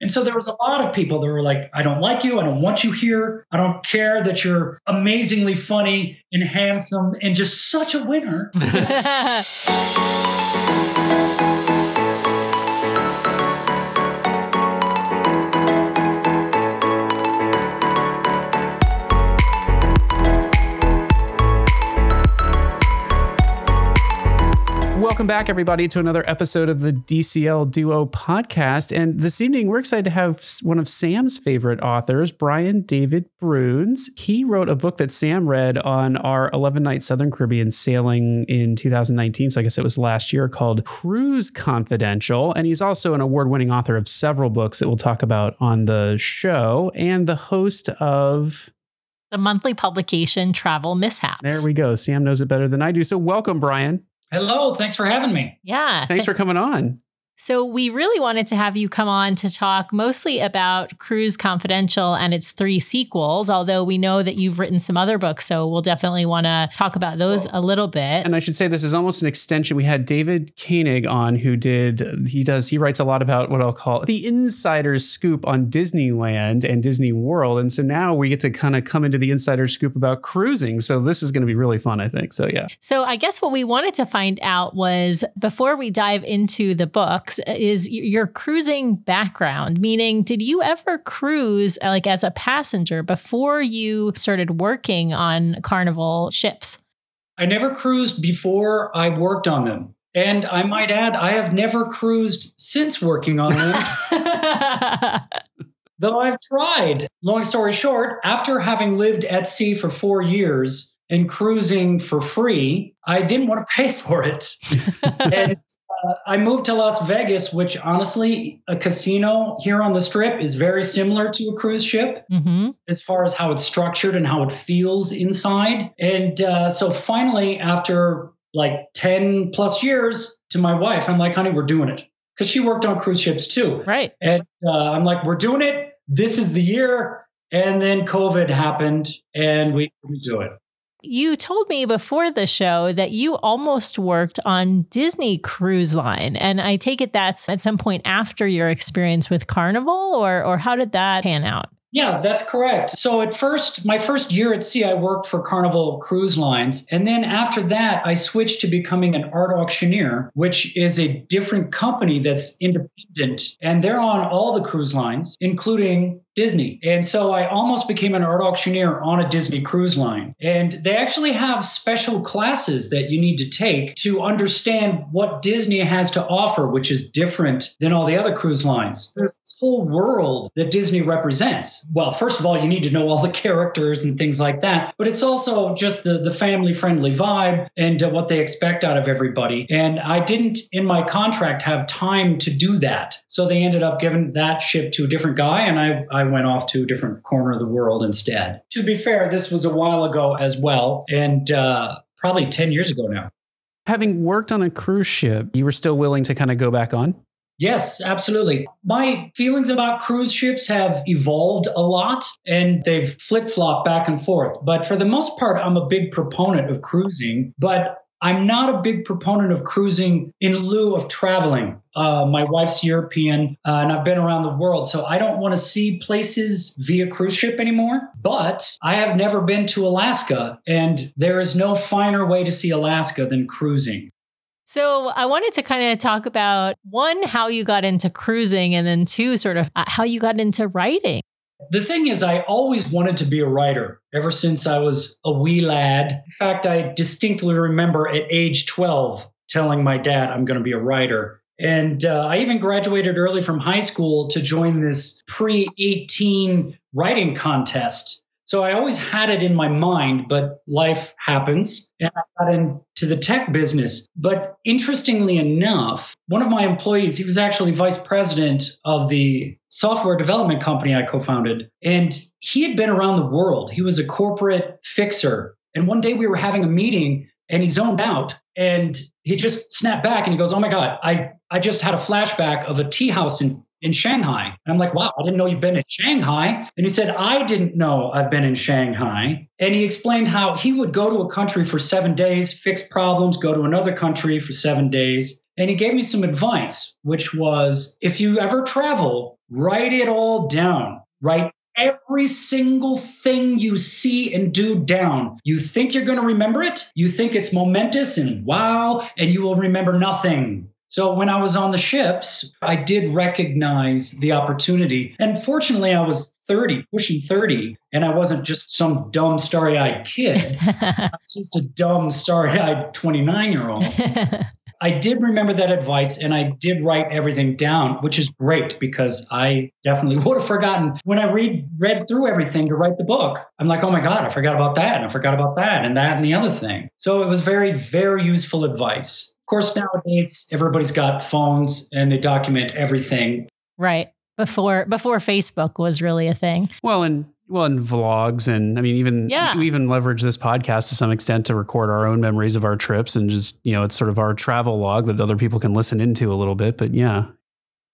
And so there was a lot of people that were like, I don't like you. I don't want you here. I don't care that you're amazingly funny and handsome and just such a winner. Welcome back, everybody, to another episode of the DCL Duo podcast. And this evening, we're excited to have one of Sam's favorite authors, Brian David Bruns. He wrote a book that Sam read on our 11 night Southern Caribbean sailing in 2019. So I guess it was last year called Cruise Confidential. And he's also an award winning author of several books that we'll talk about on the show and the host of the monthly publication Travel Mishaps. There we go. Sam knows it better than I do. So welcome, Brian. Hello, thanks for having me. Yeah. Thanks for coming on. So, we really wanted to have you come on to talk mostly about Cruise Confidential and its three sequels, although we know that you've written some other books. So, we'll definitely want to talk about those a little bit. And I should say this is almost an extension. We had David Koenig on who did, he does, he writes a lot about what I'll call the insider's scoop on Disneyland and Disney World. And so now we get to kind of come into the insider scoop about cruising. So, this is going to be really fun, I think. So, yeah. So, I guess what we wanted to find out was before we dive into the book, is your cruising background. Meaning, did you ever cruise uh, like as a passenger before you started working on Carnival ships? I never cruised before I worked on them. And I might add, I have never cruised since working on them. Though I've tried. Long story short, after having lived at sea for four years and cruising for free, I didn't want to pay for it. and uh, I moved to Las Vegas, which honestly, a casino here on the strip is very similar to a cruise ship mm-hmm. as far as how it's structured and how it feels inside. And uh, so finally, after like 10 plus years to my wife, I'm like, honey, we're doing it. Because she worked on cruise ships too. Right. And uh, I'm like, we're doing it. This is the year. And then COVID happened and we couldn't do it. You told me before the show that you almost worked on Disney Cruise Line. And I take it that's at some point after your experience with Carnival, or, or how did that pan out? Yeah, that's correct. So at first, my first year at sea, I worked for Carnival Cruise Lines. And then after that, I switched to becoming an art auctioneer, which is a different company that's independent. And they're on all the cruise lines, including Disney. And so I almost became an art auctioneer on a Disney cruise line. And they actually have special classes that you need to take to understand what Disney has to offer, which is different than all the other cruise lines. There's this whole world that Disney represents. Well, first of all, you need to know all the characters and things like that, but it's also just the, the family friendly vibe and uh, what they expect out of everybody. And I didn't, in my contract, have time to do that. So they ended up giving that ship to a different guy, and I, I went off to a different corner of the world instead. To be fair, this was a while ago as well, and uh, probably 10 years ago now. Having worked on a cruise ship, you were still willing to kind of go back on? Yes, absolutely. My feelings about cruise ships have evolved a lot and they've flip flopped back and forth. But for the most part, I'm a big proponent of cruising. But I'm not a big proponent of cruising in lieu of traveling. Uh, my wife's European, uh, and I've been around the world, so I don't want to see places via cruise ship anymore. But I have never been to Alaska, and there is no finer way to see Alaska than cruising. So I wanted to kind of talk about one, how you got into cruising, and then two, sort of uh, how you got into writing. The thing is, I always wanted to be a writer ever since I was a wee lad. In fact, I distinctly remember at age 12 telling my dad I'm going to be a writer. And uh, I even graduated early from high school to join this pre 18 writing contest so I always had it in my mind, but life happens and I got into the tech business. But interestingly enough, one of my employees, he was actually vice president of the software development company I co founded. And he had been around the world. He was a corporate fixer. And one day we were having a meeting and he zoned out and he just snapped back and he goes, Oh my God, I, I just had a flashback of a tea house in in Shanghai. And I'm like, wow, I didn't know you've been in Shanghai. And he said, I didn't know I've been in Shanghai. And he explained how he would go to a country for seven days, fix problems, go to another country for seven days. And he gave me some advice, which was if you ever travel, write it all down. Write every single thing you see and do down. You think you're going to remember it, you think it's momentous and wow, and you will remember nothing. So when I was on the ships, I did recognize the opportunity. And fortunately, I was 30, pushing 30, and I wasn't just some dumb, starry eyed kid. I was just a dumb, starry eyed 29 year old. I did remember that advice and I did write everything down, which is great because I definitely would have forgotten when I read read through everything to write the book. I'm like, oh my God, I forgot about that and I forgot about that and that and the other thing. So it was very, very useful advice. Of course, nowadays everybody's got phones and they document everything. Right. Before before Facebook was really a thing. Well, and well, and vlogs, and I mean, even Yeah. we even leverage this podcast to some extent to record our own memories of our trips, and just you know, it's sort of our travel log that other people can listen into a little bit. But yeah,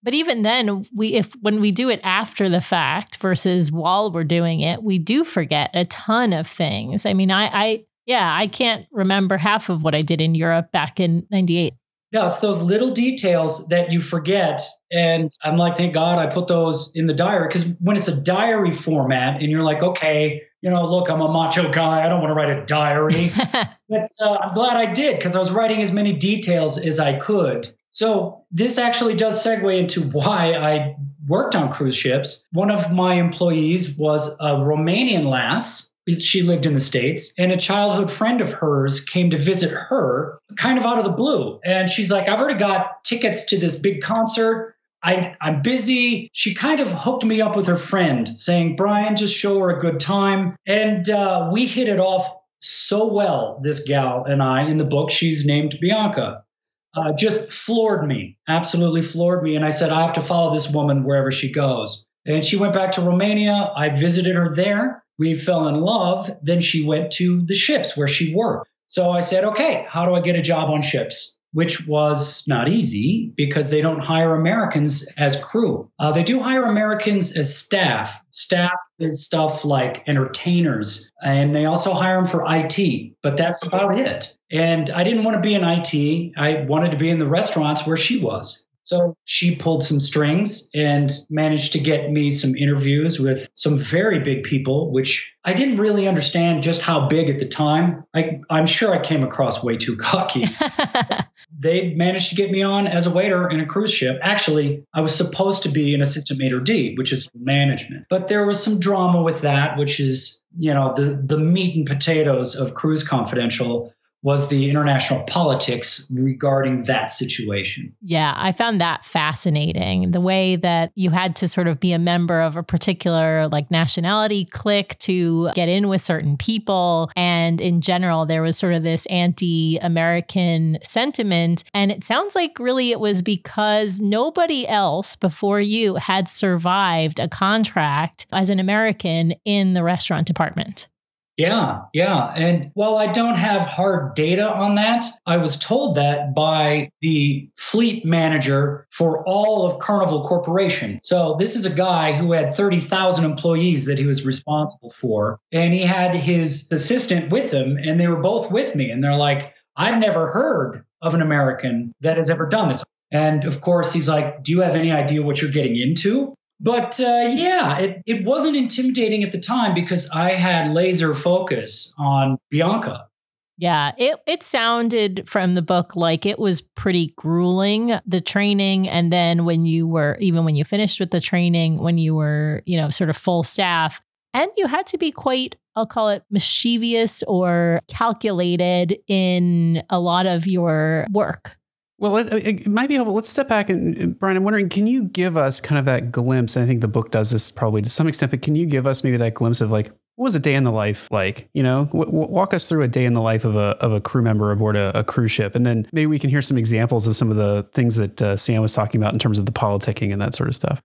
But even then, we if when we do it after the fact versus while we're doing it, we do forget a ton of things. I mean, I, I yeah, I can't remember half of what I did in Europe back in '98. Yeah, it's those little details that you forget. And I'm like, thank God I put those in the diary. Because when it's a diary format and you're like, okay, you know, look, I'm a macho guy. I don't want to write a diary. but uh, I'm glad I did because I was writing as many details as I could. So this actually does segue into why I worked on cruise ships. One of my employees was a Romanian lass. She lived in the States, and a childhood friend of hers came to visit her kind of out of the blue. And she's like, I've already got tickets to this big concert. I, I'm busy. She kind of hooked me up with her friend, saying, Brian, just show her a good time. And uh, we hit it off so well, this gal and I, in the book. She's named Bianca. Uh, just floored me, absolutely floored me. And I said, I have to follow this woman wherever she goes. And she went back to Romania. I visited her there. We fell in love. Then she went to the ships where she worked. So I said, okay, how do I get a job on ships? Which was not easy because they don't hire Americans as crew. Uh, they do hire Americans as staff. Staff is stuff like entertainers, and they also hire them for IT, but that's about it. And I didn't want to be in IT. I wanted to be in the restaurants where she was. So she pulled some strings and managed to get me some interviews with some very big people, which I didn't really understand just how big at the time. I, I'm sure I came across way too cocky. they managed to get me on as a waiter in a cruise ship. Actually, I was supposed to be an assistant maitre d', which is management. But there was some drama with that, which is, you know, the, the meat and potatoes of Cruise Confidential was the international politics regarding that situation. Yeah, I found that fascinating. The way that you had to sort of be a member of a particular like nationality clique to get in with certain people. And in general, there was sort of this anti American sentiment. And it sounds like really it was because nobody else before you had survived a contract as an American in the restaurant department. Yeah, yeah. And while I don't have hard data on that, I was told that by the fleet manager for all of Carnival Corporation. So this is a guy who had 30,000 employees that he was responsible for. And he had his assistant with him, and they were both with me. And they're like, I've never heard of an American that has ever done this. And of course, he's like, Do you have any idea what you're getting into? But uh, yeah, it, it wasn't intimidating at the time because I had laser focus on Bianca. Yeah, it it sounded from the book like it was pretty grueling the training and then when you were even when you finished with the training when you were, you know, sort of full staff and you had to be quite I'll call it mischievous or calculated in a lot of your work. Well, it, it might be helpful. Let's step back and, Brian, I'm wondering, can you give us kind of that glimpse? I think the book does this probably to some extent, but can you give us maybe that glimpse of like what was a day in the life like? You know, w- walk us through a day in the life of a of a crew member aboard a, a cruise ship, and then maybe we can hear some examples of some of the things that uh, Sam was talking about in terms of the politicking and that sort of stuff.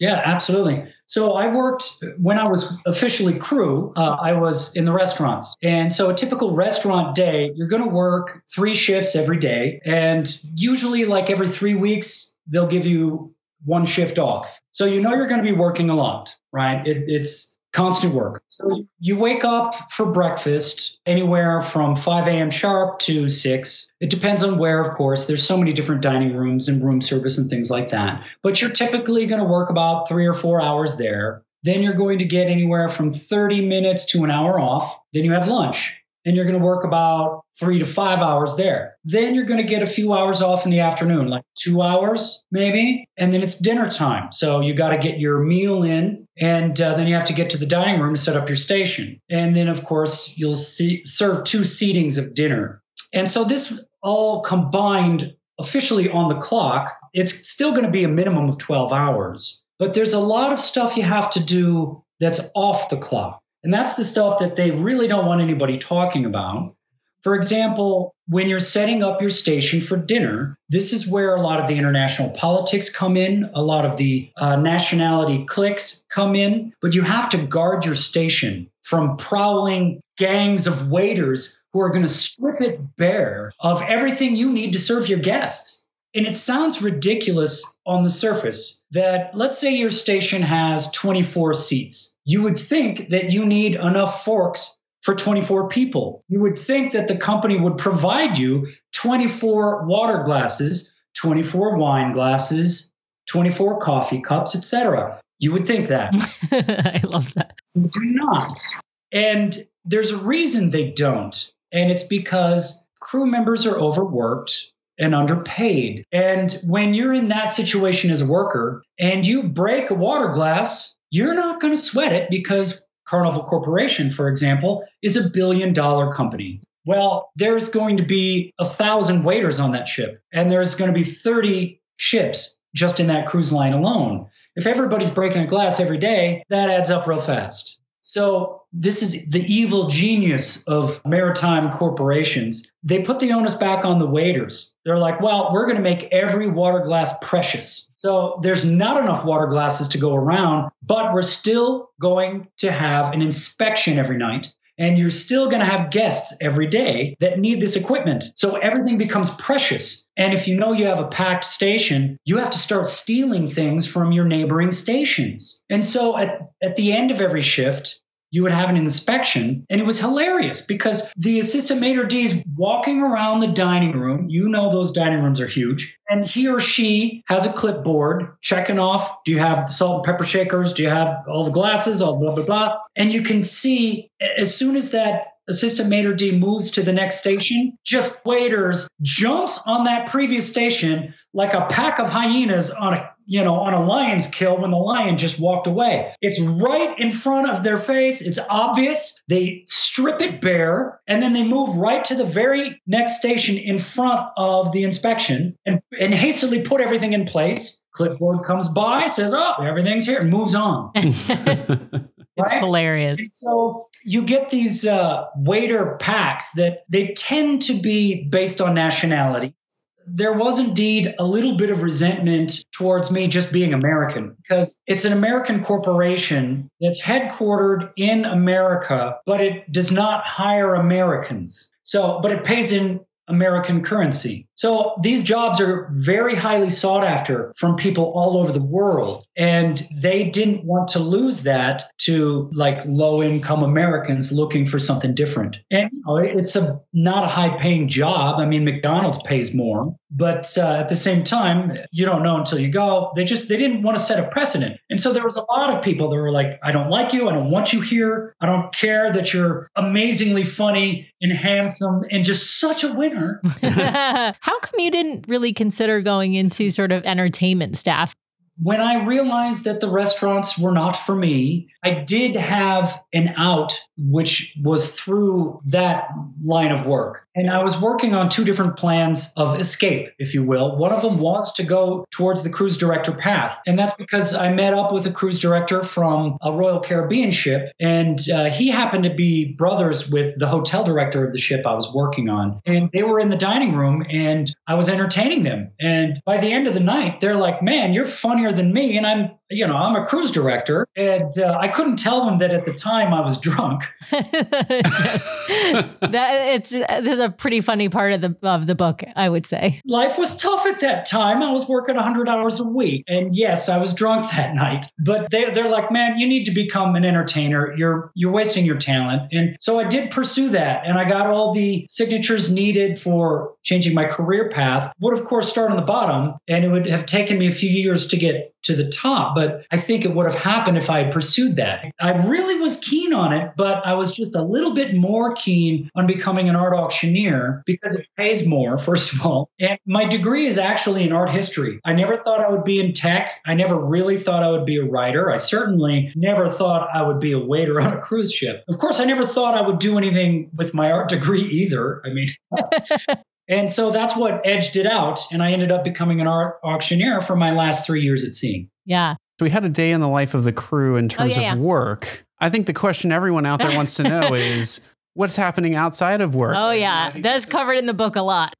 Yeah, absolutely. So I worked when I was officially crew, uh, I was in the restaurants. And so a typical restaurant day, you're going to work three shifts every day. And usually, like every three weeks, they'll give you one shift off. So you know you're going to be working a lot, right? It, it's constant work. So you wake up for breakfast anywhere from 5 a.m. sharp to 6. It depends on where, of course. There's so many different dining rooms and room service and things like that. But you're typically going to work about three or four hours there. Then you're going to get anywhere from 30 minutes to an hour off. Then you have lunch and you're going to work about three to five hours there. Then you're going to get a few hours off in the afternoon, like two hours maybe, and then it's dinner time. So you got to get your meal in, and uh, then you have to get to the dining room to set up your station. And then, of course, you'll see, serve two seatings of dinner. And so this all combined officially on the clock, it's still going to be a minimum of 12 hours. But there's a lot of stuff you have to do that's off the clock. And that's the stuff that they really don't want anybody talking about. For example, when you're setting up your station for dinner, this is where a lot of the international politics come in, a lot of the uh, nationality cliques come in, but you have to guard your station from prowling gangs of waiters who are going to strip it bare of everything you need to serve your guests. And it sounds ridiculous on the surface that let's say your station has 24 seats you would think that you need enough forks for 24 people. You would think that the company would provide you 24 water glasses, 24 wine glasses, 24 coffee cups, etc. You would think that. I love that. Do not. And there's a reason they don't. And it's because crew members are overworked and underpaid. And when you're in that situation as a worker and you break a water glass, you're not going to sweat it because Carnival Corporation, for example, is a billion dollar company. Well, there's going to be a thousand waiters on that ship, and there's going to be 30 ships just in that cruise line alone. If everybody's breaking a glass every day, that adds up real fast. So, this is the evil genius of maritime corporations. They put the onus back on the waiters. They're like, well, we're going to make every water glass precious. So, there's not enough water glasses to go around, but we're still going to have an inspection every night. And you're still going to have guests every day that need this equipment. So everything becomes precious. And if you know you have a packed station, you have to start stealing things from your neighboring stations. And so at, at the end of every shift, you would have an inspection. And it was hilarious because the assistant maitre d' is walking around the dining room. You know, those dining rooms are huge. And he or she has a clipboard checking off do you have the salt and pepper shakers? Do you have all the glasses? All blah, blah, blah. And you can see as soon as that assistant maitre d' moves to the next station, just waiters jumps on that previous station like a pack of hyenas on a you know, on a lion's kill when the lion just walked away. It's right in front of their face. It's obvious. They strip it bare and then they move right to the very next station in front of the inspection and, and hastily put everything in place. Clipboard comes by, says, Oh, everything's here, and moves on. it's hilarious. And so you get these uh, waiter packs that they tend to be based on nationality there was indeed a little bit of resentment towards me just being American because it's an American corporation that's headquartered in America, but it does not hire Americans. So, but it pays in American currency. So these jobs are very highly sought after from people all over the world. And they didn't want to lose that to like low income Americans looking for something different. And you know, it's a not a high paying job. I mean, McDonald's pays more, but uh, at the same time, you don't know until you go. They just they didn't want to set a precedent. And so there was a lot of people that were like, I don't like you. I don't want you here. I don't care that you're amazingly funny and handsome and just such a winner. How come you didn't really consider going into sort of entertainment staff? When I realized that the restaurants were not for me, I did have an out, which was through that line of work. And I was working on two different plans of escape, if you will. One of them was to go towards the cruise director path. And that's because I met up with a cruise director from a Royal Caribbean ship. And uh, he happened to be brothers with the hotel director of the ship I was working on. And they were in the dining room and I was entertaining them. And by the end of the night, they're like, man, you're funnier than me. And I'm you know, I'm a cruise director, and uh, I couldn't tell them that at the time I was drunk. yes, that it's there's a pretty funny part of the of the book, I would say. Life was tough at that time. I was working 100 hours a week, and yes, I was drunk that night. But they they're like, man, you need to become an entertainer. You're you're wasting your talent, and so I did pursue that, and I got all the signatures needed for changing my career path. Would of course start on the bottom, and it would have taken me a few years to get to the top, but I think it would have happened if I had pursued that. I really was keen on it, but I was just a little bit more keen on becoming an art auctioneer because it pays more, first of all. And my degree is actually in art history. I never thought I would be in tech. I never really thought I would be a writer. I certainly never thought I would be a waiter on a cruise ship. Of course, I never thought I would do anything with my art degree either. I mean, And so that's what edged it out. And I ended up becoming an art auctioneer for my last three years at sea. Yeah. So we had a day in the life of the crew in oh, terms Oh, yeah, of yeah. work. I think the question everyone out there wants to know is what's happening outside of work? Oh yeah, that's covered in the book a lot.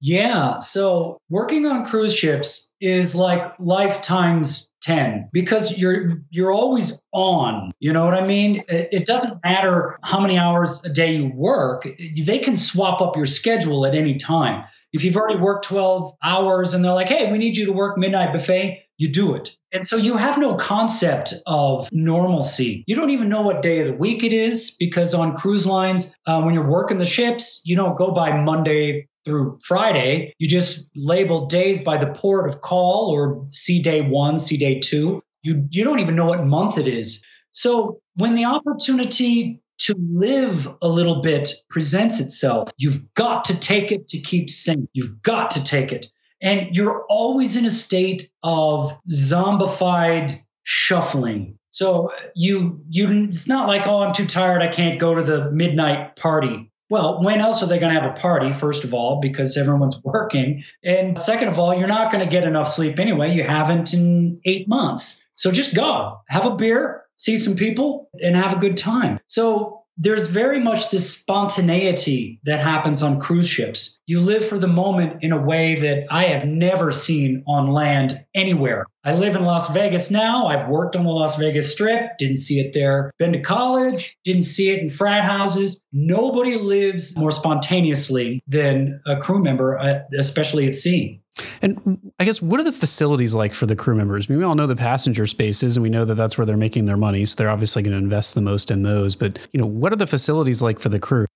Yeah. So working on cruise ships is like lifetimes 10 because you're you're always on you know what i mean it, it doesn't matter how many hours a day you work they can swap up your schedule at any time if you've already worked 12 hours and they're like hey we need you to work midnight buffet you do it and so you have no concept of normalcy. You don't even know what day of the week it is because on cruise lines, uh, when you're working the ships, you don't go by Monday through Friday. You just label days by the port of call or sea day one, sea day two. You, you don't even know what month it is. So when the opportunity to live a little bit presents itself, you've got to take it to keep sane. You've got to take it and you're always in a state of zombified shuffling. So you you it's not like oh I'm too tired I can't go to the midnight party. Well, when else are they going to have a party? First of all, because everyone's working, and second of all, you're not going to get enough sleep anyway. You haven't in eight months. So just go, have a beer, see some people, and have a good time. So there's very much this spontaneity that happens on cruise ships. You live for the moment in a way that I have never seen on land anywhere. I live in Las Vegas now. I've worked on the Las Vegas Strip, didn't see it there. Been to college, didn't see it in frat houses. Nobody lives more spontaneously than a crew member, uh, especially at sea. And I guess what are the facilities like for the crew members? I mean, we all know the passenger spaces and we know that that's where they're making their money. So they're obviously going to invest the most in those. But, you know, what are the facilities like for the crew?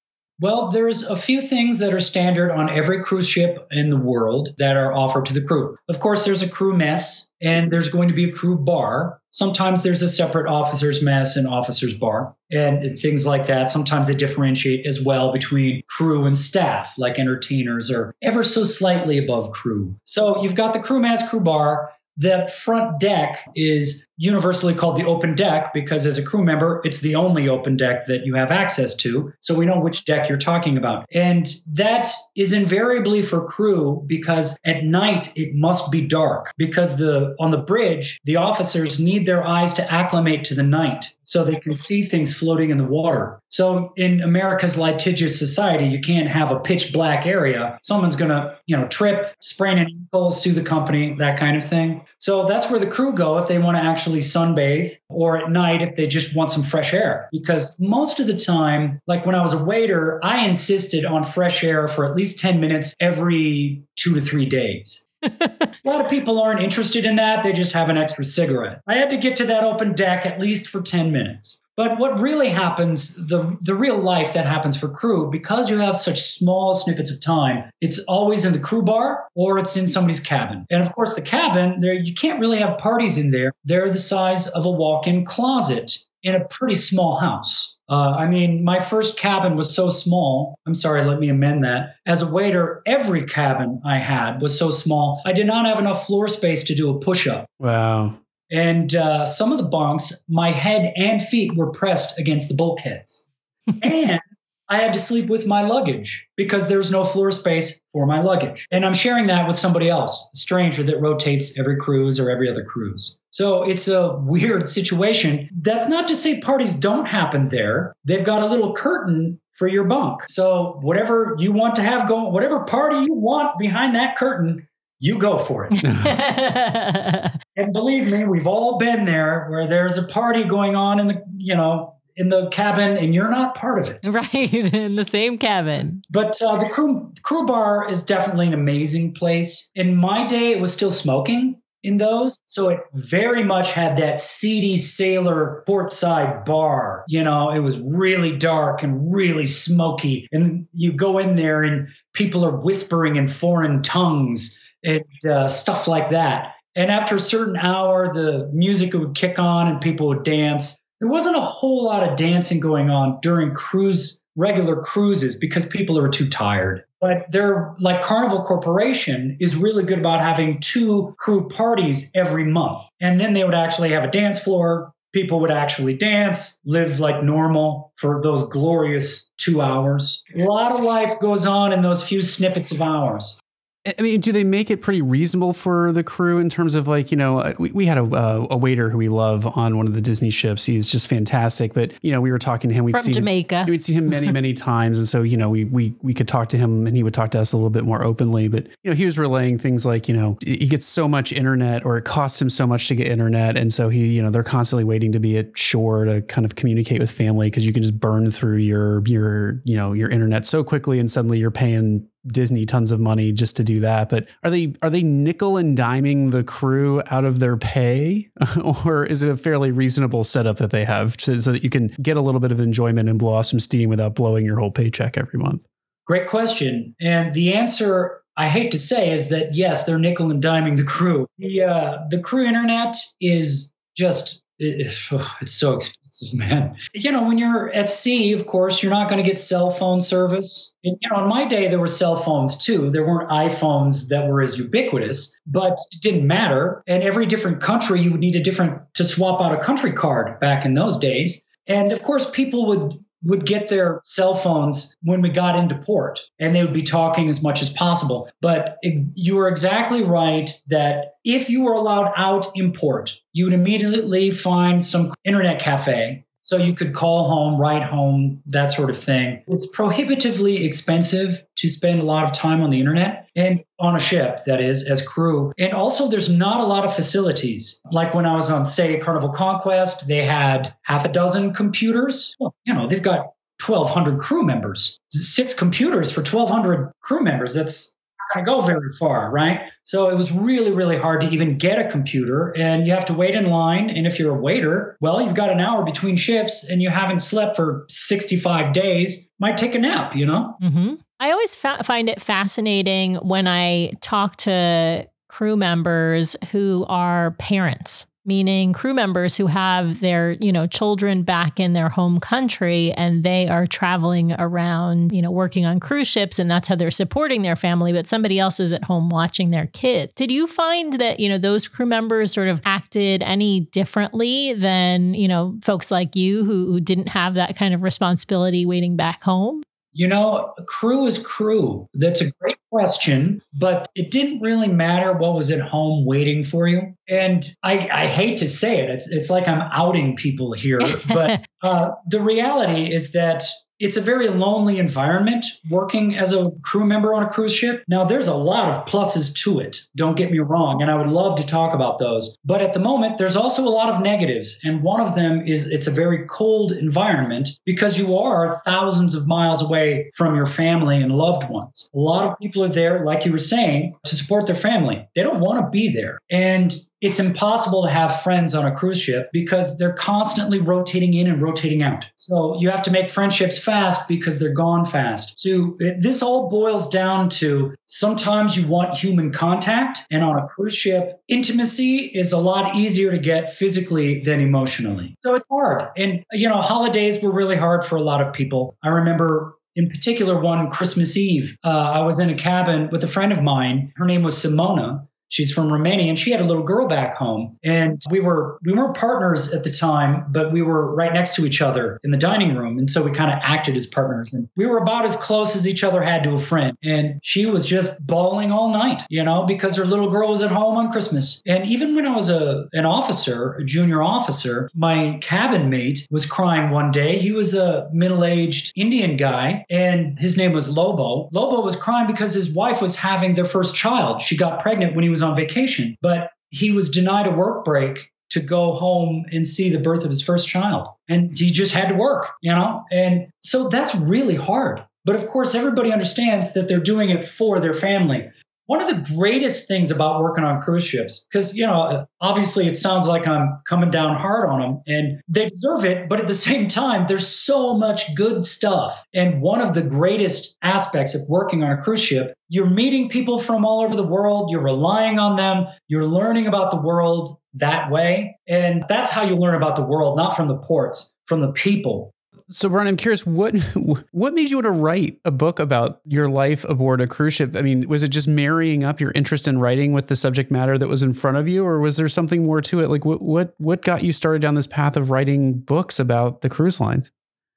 Well, there's a few things that are standard on every cruise ship in the world that are offered to the crew. Of course, there's a crew mess and there's going to be a crew bar. Sometimes there's a separate officer's mess and officer's bar and things like that. Sometimes they differentiate as well between crew and staff, like entertainers are ever so slightly above crew. So you've got the crew mess, crew bar. That front deck is universally called the open deck because, as a crew member, it's the only open deck that you have access to. So we know which deck you're talking about. And that is invariably for crew because at night it must be dark because the on the bridge, the officers need their eyes to acclimate to the night so they can see things floating in the water. So in America's litigious society, you can't have a pitch black area. Someone's going to, you know, trip, sprain an ankle, sue the company, that kind of thing. So that's where the crew go if they want to actually sunbathe or at night if they just want some fresh air. Because most of the time, like when I was a waiter, I insisted on fresh air for at least 10 minutes every two to three days. a lot of people aren't interested in that. They just have an extra cigarette. I had to get to that open deck at least for 10 minutes. But what really happens, the, the real life that happens for crew, because you have such small snippets of time, it's always in the crew bar or it's in somebody's cabin. And of course, the cabin, there you can't really have parties in there. They're the size of a walk-in closet in a pretty small house. Uh, I mean, my first cabin was so small. I'm sorry, let me amend that. As a waiter, every cabin I had was so small, I did not have enough floor space to do a push up. Wow. And uh, some of the bunks, my head and feet were pressed against the bulkheads. and I had to sleep with my luggage because there's no floor space for my luggage. And I'm sharing that with somebody else, a stranger that rotates every cruise or every other cruise. So it's a weird situation. That's not to say parties don't happen there. They've got a little curtain for your bunk. So whatever you want to have going, whatever party you want behind that curtain, you go for it. and believe me, we've all been there where there's a party going on in the, you know, in the cabin and you're not part of it. Right, in the same cabin. But uh, the crew crew bar is definitely an amazing place. In my day, it was still smoking in those, so it very much had that seedy sailor portside bar. You know, it was really dark and really smoky, and you go in there and people are whispering in foreign tongues and uh, stuff like that. And after a certain hour, the music would kick on and people would dance there wasn't a whole lot of dancing going on during cruise regular cruises because people are too tired. But they're like Carnival Corporation is really good about having two crew parties every month. And then they would actually have a dance floor. People would actually dance, live like normal for those glorious two hours. A lot of life goes on in those few snippets of hours. I mean, do they make it pretty reasonable for the crew in terms of like, you know, uh, we, we had a, uh, a waiter who we love on one of the Disney ships. He's just fantastic. But, you know, we were talking to him. We'd From seen, Jamaica. We'd seen him many, many times. And so, you know, we, we, we could talk to him and he would talk to us a little bit more openly. But, you know, he was relaying things like, you know, he gets so much internet or it costs him so much to get internet. And so he, you know, they're constantly waiting to be at shore to kind of communicate with family because you can just burn through your, your, you know, your internet so quickly and suddenly you're paying Disney tons of money just to do that. But are they are they nickel and diming the crew out of their pay, or is it a fairly reasonable setup that they have to, so that you can get a little bit of enjoyment and blow off some steam without blowing your whole paycheck every month? Great question, and the answer. I hate to say is that yes, they're nickel and diming the crew. The uh, the crew internet is just it, oh, it's so expensive, man. You know, when you're at sea, of course, you're not going to get cell phone service. And, you know, in my day, there were cell phones too. There weren't iPhones that were as ubiquitous, but it didn't matter. And every different country, you would need a different to swap out a country card back in those days. And of course, people would would get their cell phones when we got into port and they would be talking as much as possible. But you are exactly right that if you were allowed out in port, you would immediately find some internet cafe so you could call home, write home, that sort of thing. It's prohibitively expensive to spend a lot of time on the internet and on a ship, that is, as crew. And also, there's not a lot of facilities. Like when I was on, say, Carnival Conquest, they had half a dozen computers. Well, you know, they've got 1,200 crew members. Six computers for 1,200 crew members. That's going to go very far, right? So it was really, really hard to even get a computer, and you have to wait in line. And if you're a waiter, well, you've got an hour between shifts, and you haven't slept for 65 days. Might take a nap, you know. Mm-hmm. I always fa- find it fascinating when I talk to crew members who are parents meaning crew members who have their, you know, children back in their home country and they are traveling around, you know, working on cruise ships and that's how they're supporting their family, but somebody else is at home watching their kid. Did you find that, you know, those crew members sort of acted any differently than, you know, folks like you who, who didn't have that kind of responsibility waiting back home? You know, crew is crew. That's a great question, but it didn't really matter what was at home waiting for you. And I, I hate to say it, it's, it's like I'm outing people here, but uh, the reality is that it's a very lonely environment working as a crew member on a cruise ship. Now, there's a lot of pluses to it, don't get me wrong, and I would love to talk about those. But at the moment, there's also a lot of negatives. And one of them is it's a very cold environment because you are thousands of miles away from your family and loved ones. A lot of people are there, like you were saying, to support their family. They don't want to be there. And it's impossible to have friends on a cruise ship because they're constantly rotating in and rotating out. So you have to make friendships fast because they're gone fast. So it, this all boils down to sometimes you want human contact, and on a cruise ship, intimacy is a lot easier to get physically than emotionally. So it's hard. And, you know, holidays were really hard for a lot of people. I remember in particular one Christmas Eve. Uh, I was in a cabin with a friend of mine. Her name was Simona She's from Romania and she had a little girl back home. And we were we weren't partners at the time, but we were right next to each other in the dining room. And so we kind of acted as partners. And we were about as close as each other had to a friend. And she was just bawling all night, you know, because her little girl was at home on Christmas. And even when I was a an officer, a junior officer, my cabin mate was crying one day. He was a middle-aged Indian guy and his name was Lobo. Lobo was crying because his wife was having their first child. She got pregnant when he was on vacation, but he was denied a work break to go home and see the birth of his first child. And he just had to work, you know? And so that's really hard. But of course, everybody understands that they're doing it for their family. One of the greatest things about working on cruise ships, because, you know, obviously it sounds like I'm coming down hard on them and they deserve it. But at the same time, there's so much good stuff. And one of the greatest aspects of working on a cruise ship, you're meeting people from all over the world, you're relying on them, you're learning about the world that way. And that's how you learn about the world, not from the ports, from the people. So, Brian, I'm curious what what made you want to write a book about your life aboard a cruise ship? I mean, was it just marrying up your interest in writing with the subject matter that was in front of you, or was there something more to it? Like, what what what got you started down this path of writing books about the cruise lines?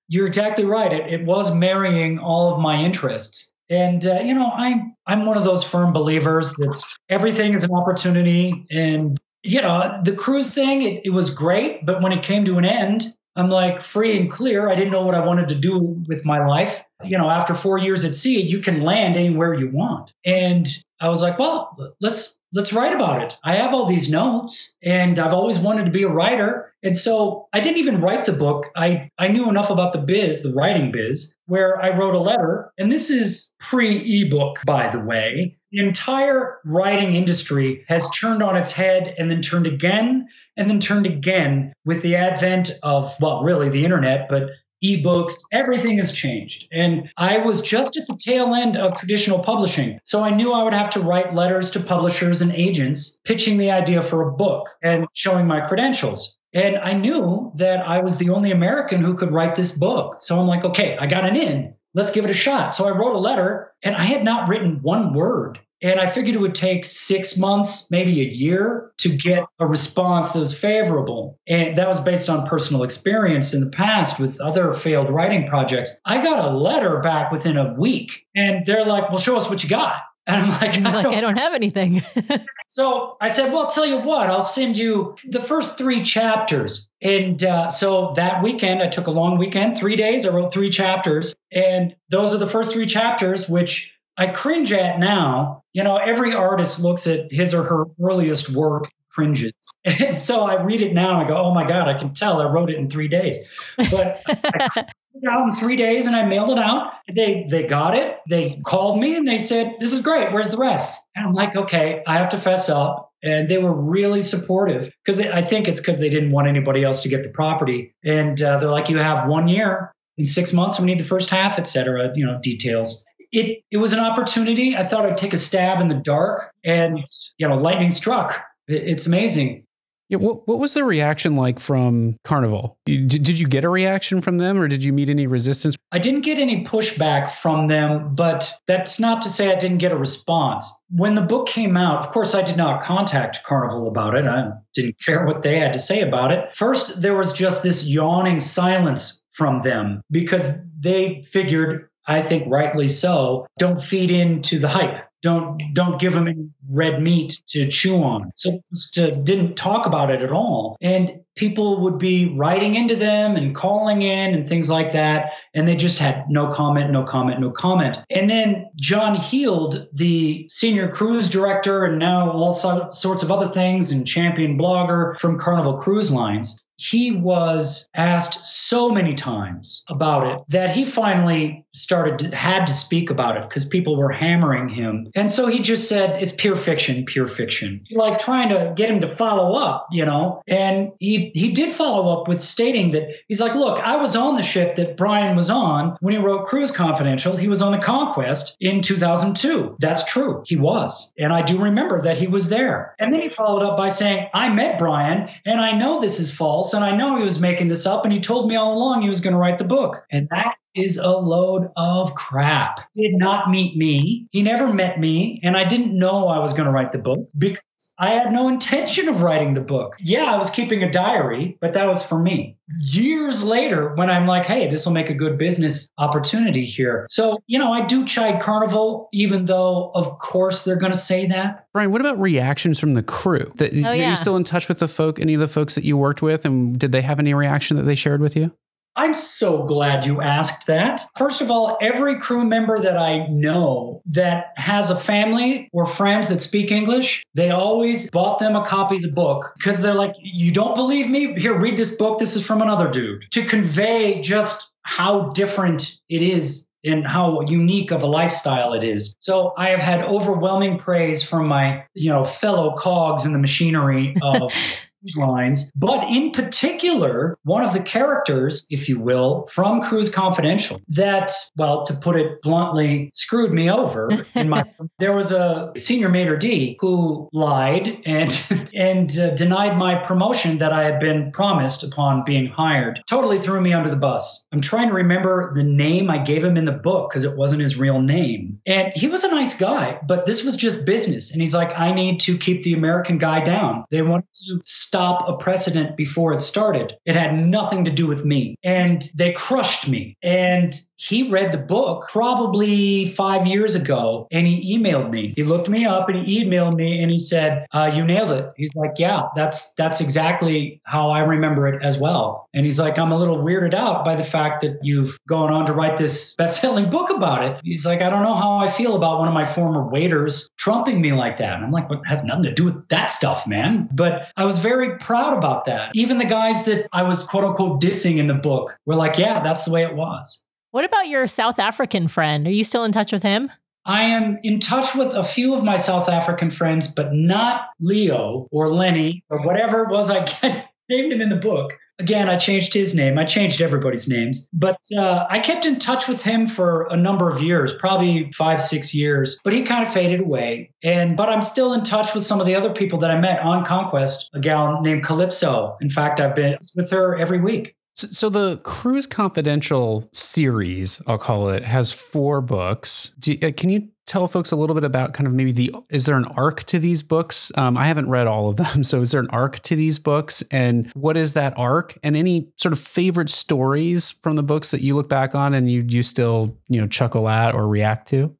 You're exactly right. It, it was marrying all of my interests. And uh, you know, I'm I'm one of those firm believers that everything is an opportunity. And you know, the cruise thing, it, it was great, but when it came to an end, I'm like free and clear. I didn't know what I wanted to do with my life. You know, after four years at sea, you can land anywhere you want. And I was like, well, let's let's write about it. I have all these notes and I've always wanted to be a writer. And so I didn't even write the book. I, I knew enough about the biz, the writing biz, where I wrote a letter. And this is pre ebook, by the way. The entire writing industry has turned on its head and then turned again and then turned again with the advent of, well, really the internet, but ebooks, everything has changed. And I was just at the tail end of traditional publishing. So I knew I would have to write letters to publishers and agents pitching the idea for a book and showing my credentials. And I knew that I was the only American who could write this book. So I'm like, okay, I got an in. Let's give it a shot. So I wrote a letter and I had not written one word. And I figured it would take six months, maybe a year, to get a response that was favorable. And that was based on personal experience in the past with other failed writing projects. I got a letter back within a week, and they're like, Well, show us what you got. And I'm like, I, like, don't. I don't have anything. so I said, Well, I'll tell you what, I'll send you the first three chapters. And uh, so that weekend, I took a long weekend, three days, I wrote three chapters. And those are the first three chapters, which I cringe at now. You know, every artist looks at his or her earliest work cringes. And so I read it now and I go, oh my God, I can tell I wrote it in three days. But I put it out in three days and I mailed it out. They they got it. They called me and they said, This is great. Where's the rest? And I'm like, okay, I have to fess up. And they were really supportive because I think it's because they didn't want anybody else to get the property. And uh, they're like, you have one year. In six months, we need the first half, et cetera, you know, details it it was an opportunity. I thought I'd take a stab in the dark, and you know, lightning struck. It, it's amazing. Yeah, what what was the reaction like from Carnival? Did, did you get a reaction from them, or did you meet any resistance? I didn't get any pushback from them, but that's not to say I didn't get a response. When the book came out, of course, I did not contact Carnival about it. I didn't care what they had to say about it. First, there was just this yawning silence from them because they figured I think rightly so, don't feed into the hype. Don't don't give them any red meat to chew on. So uh, didn't talk about it at all. And people would be writing into them and calling in and things like that. And they just had no comment, no comment, no comment. And then John Heald, the senior cruise director, and now all sorts of other things, and champion blogger from Carnival Cruise Lines, he was asked so many times about it that he finally started to, had to speak about it because people were hammering him. And so he just said it's pure fiction pure fiction. Like trying to get him to follow up you know? And he he did follow up with stating that he's like look i was on the ship that brian was on when he wrote cruise confidential. He was on the conquest in 2002 that's true. He was. And i do remember that he was there. And then he followed up by saying i met brian and i know this is false And I know he was making this up. And he told me all along he was going to write the book. And that is a load of crap. Did not meet me. He never met me. And I didn't know I was going to write the book because I had no intention of writing the book. Yeah, I was keeping a diary, but that was for me. Years later, when I'm like, hey, this will make a good business opportunity here. So, you know, I do chide Carnival, even though, of course, they're going to say that. Brian, what about reactions from the crew? That, Oh, Are you still in touch with the folk, any of the folks that you worked with? And did they have any reaction that they shared with you? I'm so glad you asked that. First of all, every crew member that I know that has a family or friends that speak English, they always bought them a copy of the book because they're like, You don't believe me? Here, read this book. This is from another dude. To convey just how different it is and how unique of a lifestyle it is. So I have had overwhelming praise from my, you know, fellow cogs in the machinery of lines, but in particular, one of the characters, if you will, from Cruise Confidential that, well, to put it bluntly, screwed me over. In my, there was a senior maitre d who lied and and uh, denied my promotion that I had been promised upon being hired. Totally threw me under the bus. I'm trying to remember the name I gave him in the book because it wasn't his real name. And he was a nice guy, but this was just business. And he's like, I need to keep the American guy down. They wanted to stop a precedent before it started. It had nothing to do with me. And they crushed me. And he read the book probably five years ago and he emailed me. He looked me up and he emailed me and he said, uh, You nailed it. He's like, Yeah, that's that's exactly how I remember it as well. And he's like, I'm a little weirded out by the fact that you've gone on to write this best-selling book about it. He's like, I don't know how I feel about one of my former waiters trumping me like that. And I'm like, What has nothing to do with that stuff, man. But I was very proud about that. Even the guys that I was quote unquote dissing in the book were like, Yeah, that's the way it was. What about your South African friend? Are you still in touch with him? I am in touch with a few of my South African friends, but not Leo or Lenny or whatever it was I named him in the book. Again, I changed his name. I changed everybody's names. But uh, I kept in touch with him for a number of years, probably five, six years. But he kind of faded away. And but I'm still in touch with some of the other people that I met on Conquest, a gal named Calypso. In fact, I've been with her every week. So, so the Cruise Confidential series, I'll call it, has four books. Do, uh, can you tell folks a little bit about kind of maybe the is there an arc to these books? Um, I haven't read all of them, so is there an arc to these books, and what is that arc? And any sort of favorite stories from the books that you look back on and you you still you know chuckle at or react to?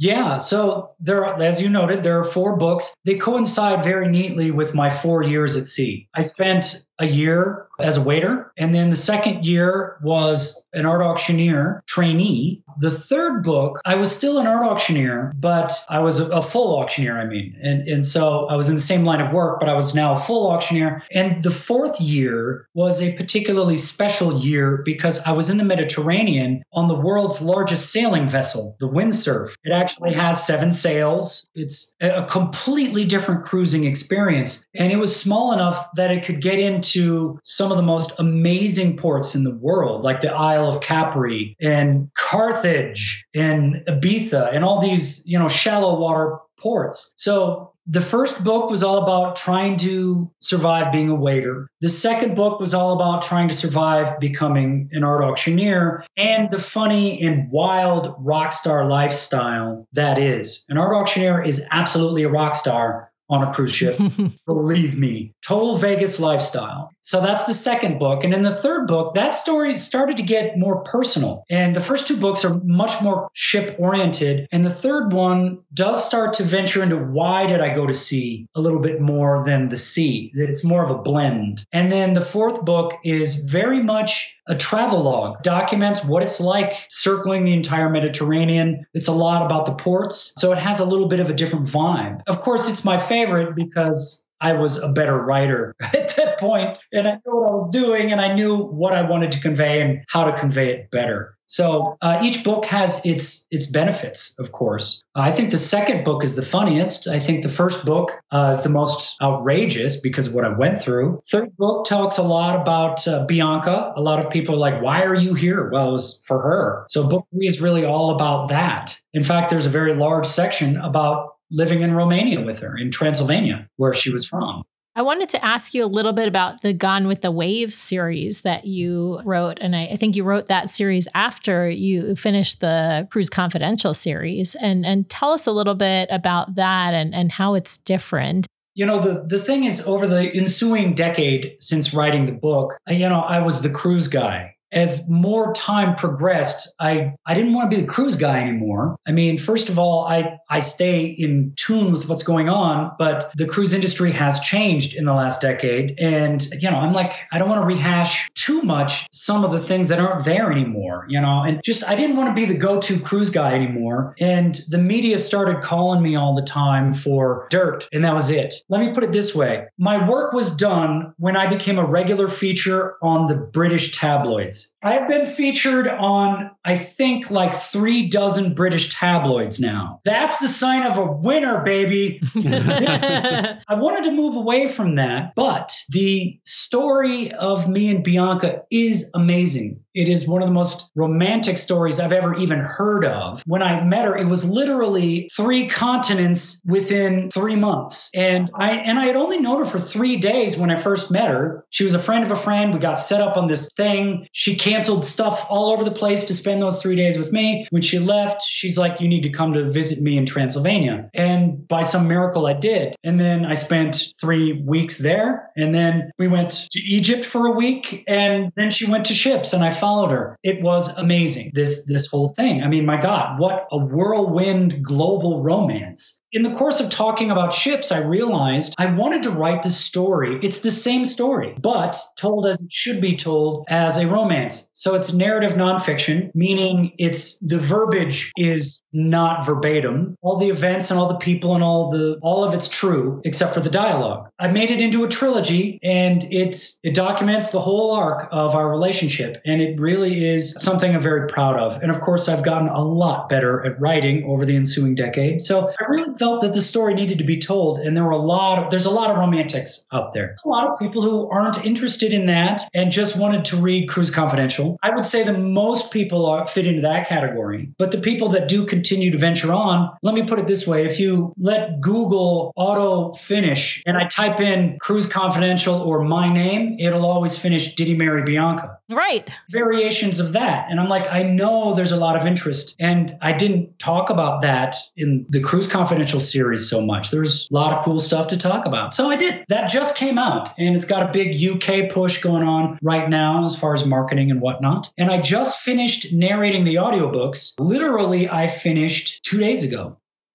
Yeah, so there, are, as you noted, there are four books. They coincide very neatly with my four years at sea. I spent a year as a waiter, and then the second year was an art auctioneer trainee. The third book, I was still an art auctioneer, but I was a, a full auctioneer. I mean, and and so I was in the same line of work, but I was now a full auctioneer. And the fourth year was a particularly special year because I was in the Mediterranean on the world's largest sailing vessel, the Windsurf. It actually has seven sails. It's a a completely different cruising experience. And it was small enough that it could get into some of the most amazing ports in the world, like the Isle of Capri and Carthage and Ibiza and all these, you know, shallow water ports. So the first book was all about trying to survive being a waiter. The second book was all about trying to survive becoming an art auctioneer and the funny and wild rock star lifestyle that is. An art auctioneer is absolutely a rock star on a cruise ship. Believe me, total Vegas lifestyle. So that's the second book. And in the third book, that story started to get more personal. And the first two books are much more ship oriented. And the third one does start to venture into why did I go to sea a little bit more than the sea. It's more of a blend. And then the fourth book is very much a travelogue, documents what it's like circling the entire Mediterranean. It's a lot about the ports. So it has a little bit of a different vibe. Of course, it's my favorite because I was a better writer at that point, and I knew what I was doing, and I knew what I wanted to convey and how to convey it better. So uh, each book has its its benefits, of course. I think the second book is the funniest. I think the first book uh, is the most outrageous because of what I went through. Third book talks a lot about uh, Bianca. A lot of people are like, "Why are you here?" Well, it was for her. So book three is really all about that. In fact, there's a very large section about living in Romania with her in Transylvania, where she was from. I wanted to ask you a little bit about the Gone with the Waves series that you wrote. And I, I, think you wrote that series after you finished the Cruise Confidential series. And, and tell us a little bit about that and, and how it's different. You know, the, the thing is, over the ensuing decade since writing the book, you know, I was the cruise guy as more time progressed, I, I didn't want to be the cruise guy anymore. I mean, first of all, I, I stay in tune with what's going on, but the cruise industry has changed in the last decade. And, you know, I'm like, I don't want to rehash too much some of the things that aren't there anymore, you know, and just I didn't want to be the go to cruise guy anymore. And the media started calling me all the time for dirt, and that was it. Let me put it this way my work was done when I became a regular feature on the British tabloids. I've been featured on, I think, like three dozen British tabloids now. That's the sign of a winner, baby. I wanted to move away from that, but the story of me and Bianca is amazing. It is one of the most romantic stories I've ever even heard of. When I met her, it was literally three continents within three months. And I and I had only known her for three days when I first met her. She was a friend of a friend. We got set up on this thing. She canceled stuff all over the place to spend those three days with me. When she left, she's like, You need to come to visit me in Transylvania. And by some miracle, I did. And then I spent three weeks there. And then we went to Egypt for a week. And then she went to ships and I followed her. It was amazing. This this whole thing. I mean, my God, what a whirlwind global romance. In the course of talking about ships, I realized I wanted to write this story. It's the same story, but told as it should be told as a romance. So it's narrative nonfiction, meaning it's the verbiage is not verbatim. All the events and all the people and all the all of it's true except for the dialogue. I made it into a trilogy and it's it documents the whole arc of our relationship and it really is something I'm very proud of. And of course, I've gotten a lot better at writing over the ensuing decade. So I really felt that the story needed to be told and there were a lot of there's a lot of romantics out there. A lot of people who aren't interested in that and just wanted to read cruise confidential. I would say that most people are fit into that category but the people that do continue to venture on let me put it this way if you let google auto finish and i type in cruise confidential or my name it'll always finish did he marry bianca. Right. Variations of that and i'm like i know there's a lot of interest and i didn't talk about that in the cruise confidential series so much. There's a lot of cool stuff to talk about. So I did. That just came out and it's got a big UK push going on right now as far as marketing and whatnot. And I just finished narrating the audiobooks. Literally, I finished two days ago.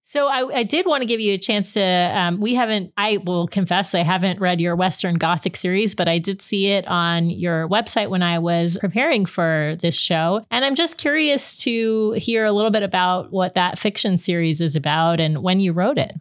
So I, I, did want to give you a chance to. Um, we haven't. I will confess, I haven't read your Western Gothic series, but I did see it on your website when I was preparing for this show, and I'm just curious to hear a little bit about what that fiction series is about and when you wrote it.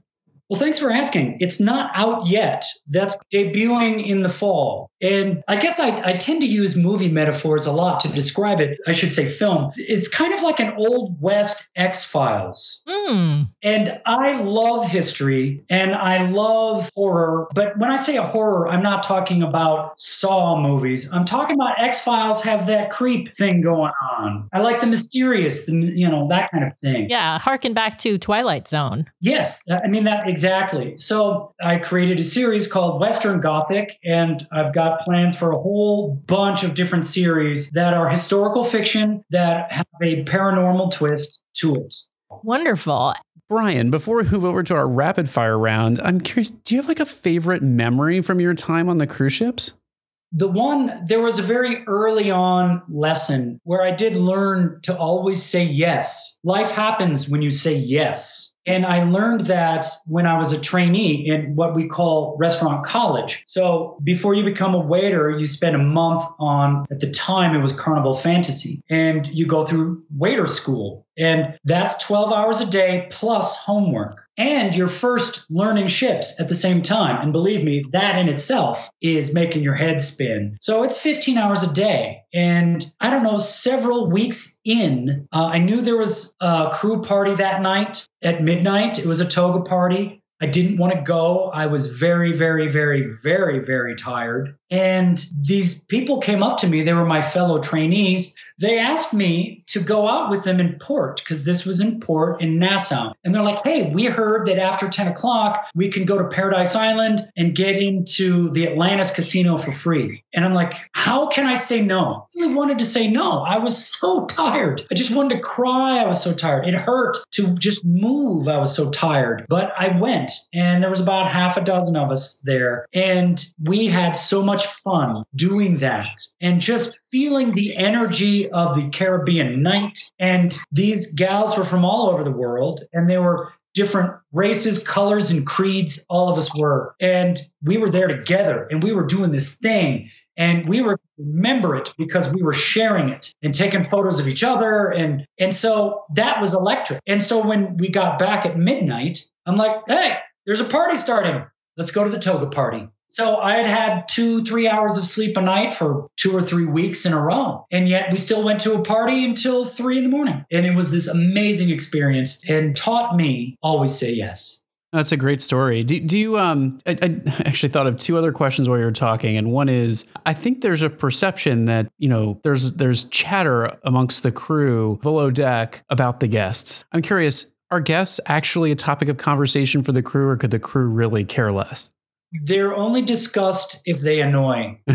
Well, thanks for asking. It's not out yet. That's debuting in the fall. And I guess I, I tend to use movie metaphors a lot to describe it. I should say film. It's kind of like an old West X Files. Mm. And I love history and I love horror. But when I say a horror, I'm not talking about Saw movies. I'm talking about X Files has that creep thing going on. I like the mysterious, the, you know, that kind of thing. Yeah. Harken back to Twilight Zone. Yes. I mean, that exactly. So I created a series called Western Gothic, and I've got plans for a whole bunch of different series that are historical fiction that have a paranormal twist to it. Wonderful. Brian, before we move over to our rapid fire round, I'm curious, do you have like a favorite memory from your time on the cruise ships? The one, there was a very early on lesson where I did learn to always say yes. Life happens when you say yes. And I learned that when I was a trainee in what we call restaurant college. So before you become a waiter, you spend a month on, at the time, it was Carnival Fantasy, and you go through waiter school. And that's 12 hours a day plus homework. And your first learning ships at the same time. And believe me, that in itself is making your head spin. So it's 15 hours a day. And I don't know, several weeks in, uh, I knew there was a crew party that night at midnight. It was a toga party. I didn't want to go. I was very, very, very, very, very tired. And these people came up to me. They were my fellow trainees. They asked me to go out with them in port because this was in port in Nassau. And they're like, hey, we heard that after 10 o'clock, we can go to Paradise Island and get into the Atlantis casino for free. And I'm like, how can I say no? I really wanted to say no. I was so tired. I just wanted to cry. I was so tired. It hurt to just move. I was so tired. But I went, and there was about half a dozen of us there. And we had so much fun doing that and just feeling the energy of the Caribbean night. And these gals were from all over the world, and they were different races, colors, and creeds. All of us were. And we were there together, and we were doing this thing. And we were remember it because we were sharing it and taking photos of each other. And and so that was electric. And so when we got back at midnight, I'm like, hey, there's a party starting. Let's go to the toga party. So I had had two, three hours of sleep a night for two or three weeks in a row. And yet we still went to a party until three in the morning. And it was this amazing experience and taught me always say yes. That's a great story. Do, do you? Um, I, I, actually thought of two other questions while you were talking, and one is, I think there's a perception that you know there's there's chatter amongst the crew below deck about the guests. I'm curious, are guests actually a topic of conversation for the crew, or could the crew really care less? They're only discussed if they annoy.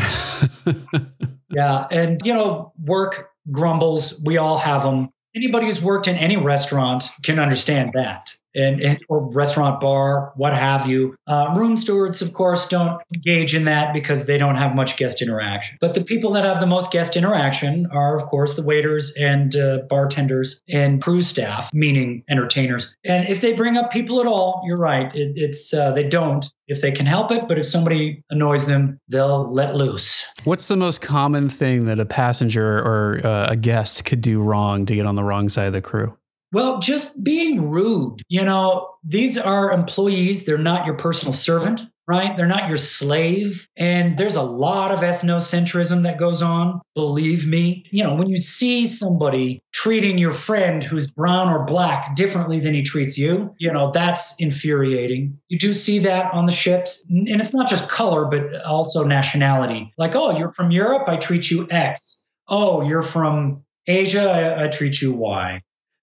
yeah. And, you know, work grumbles, we all have them. Anybody who's worked in any restaurant can understand that and, or restaurant bar, what have you. Uh, room stewards, of course, don't engage in that because they don't have much guest interaction. But the people that have the most guest interaction are, of course, the waiters and uh, bartenders and crew staff, meaning entertainers. And if they bring up people at all, you're right. It, it's uh, they don't if they can help it. But if somebody annoys them, they'll let loose. What's the most common thing that a passenger or uh, a guest could do wrong to get on the wrong side of the crew? Well, just being rude. You know, these are employees, they're not your personal servant, right? They're not your slave. And there's a lot of ethnocentrism that goes on. Believe me. You know, when you see somebody treating your friend who's brown or black differently than he treats you, you know, that's infuriating. You do see that on the ships. And it's not just color, but also nationality. Like, oh, you're from Europe, I treat you X. Oh, you're from Asia, I, I treat you Y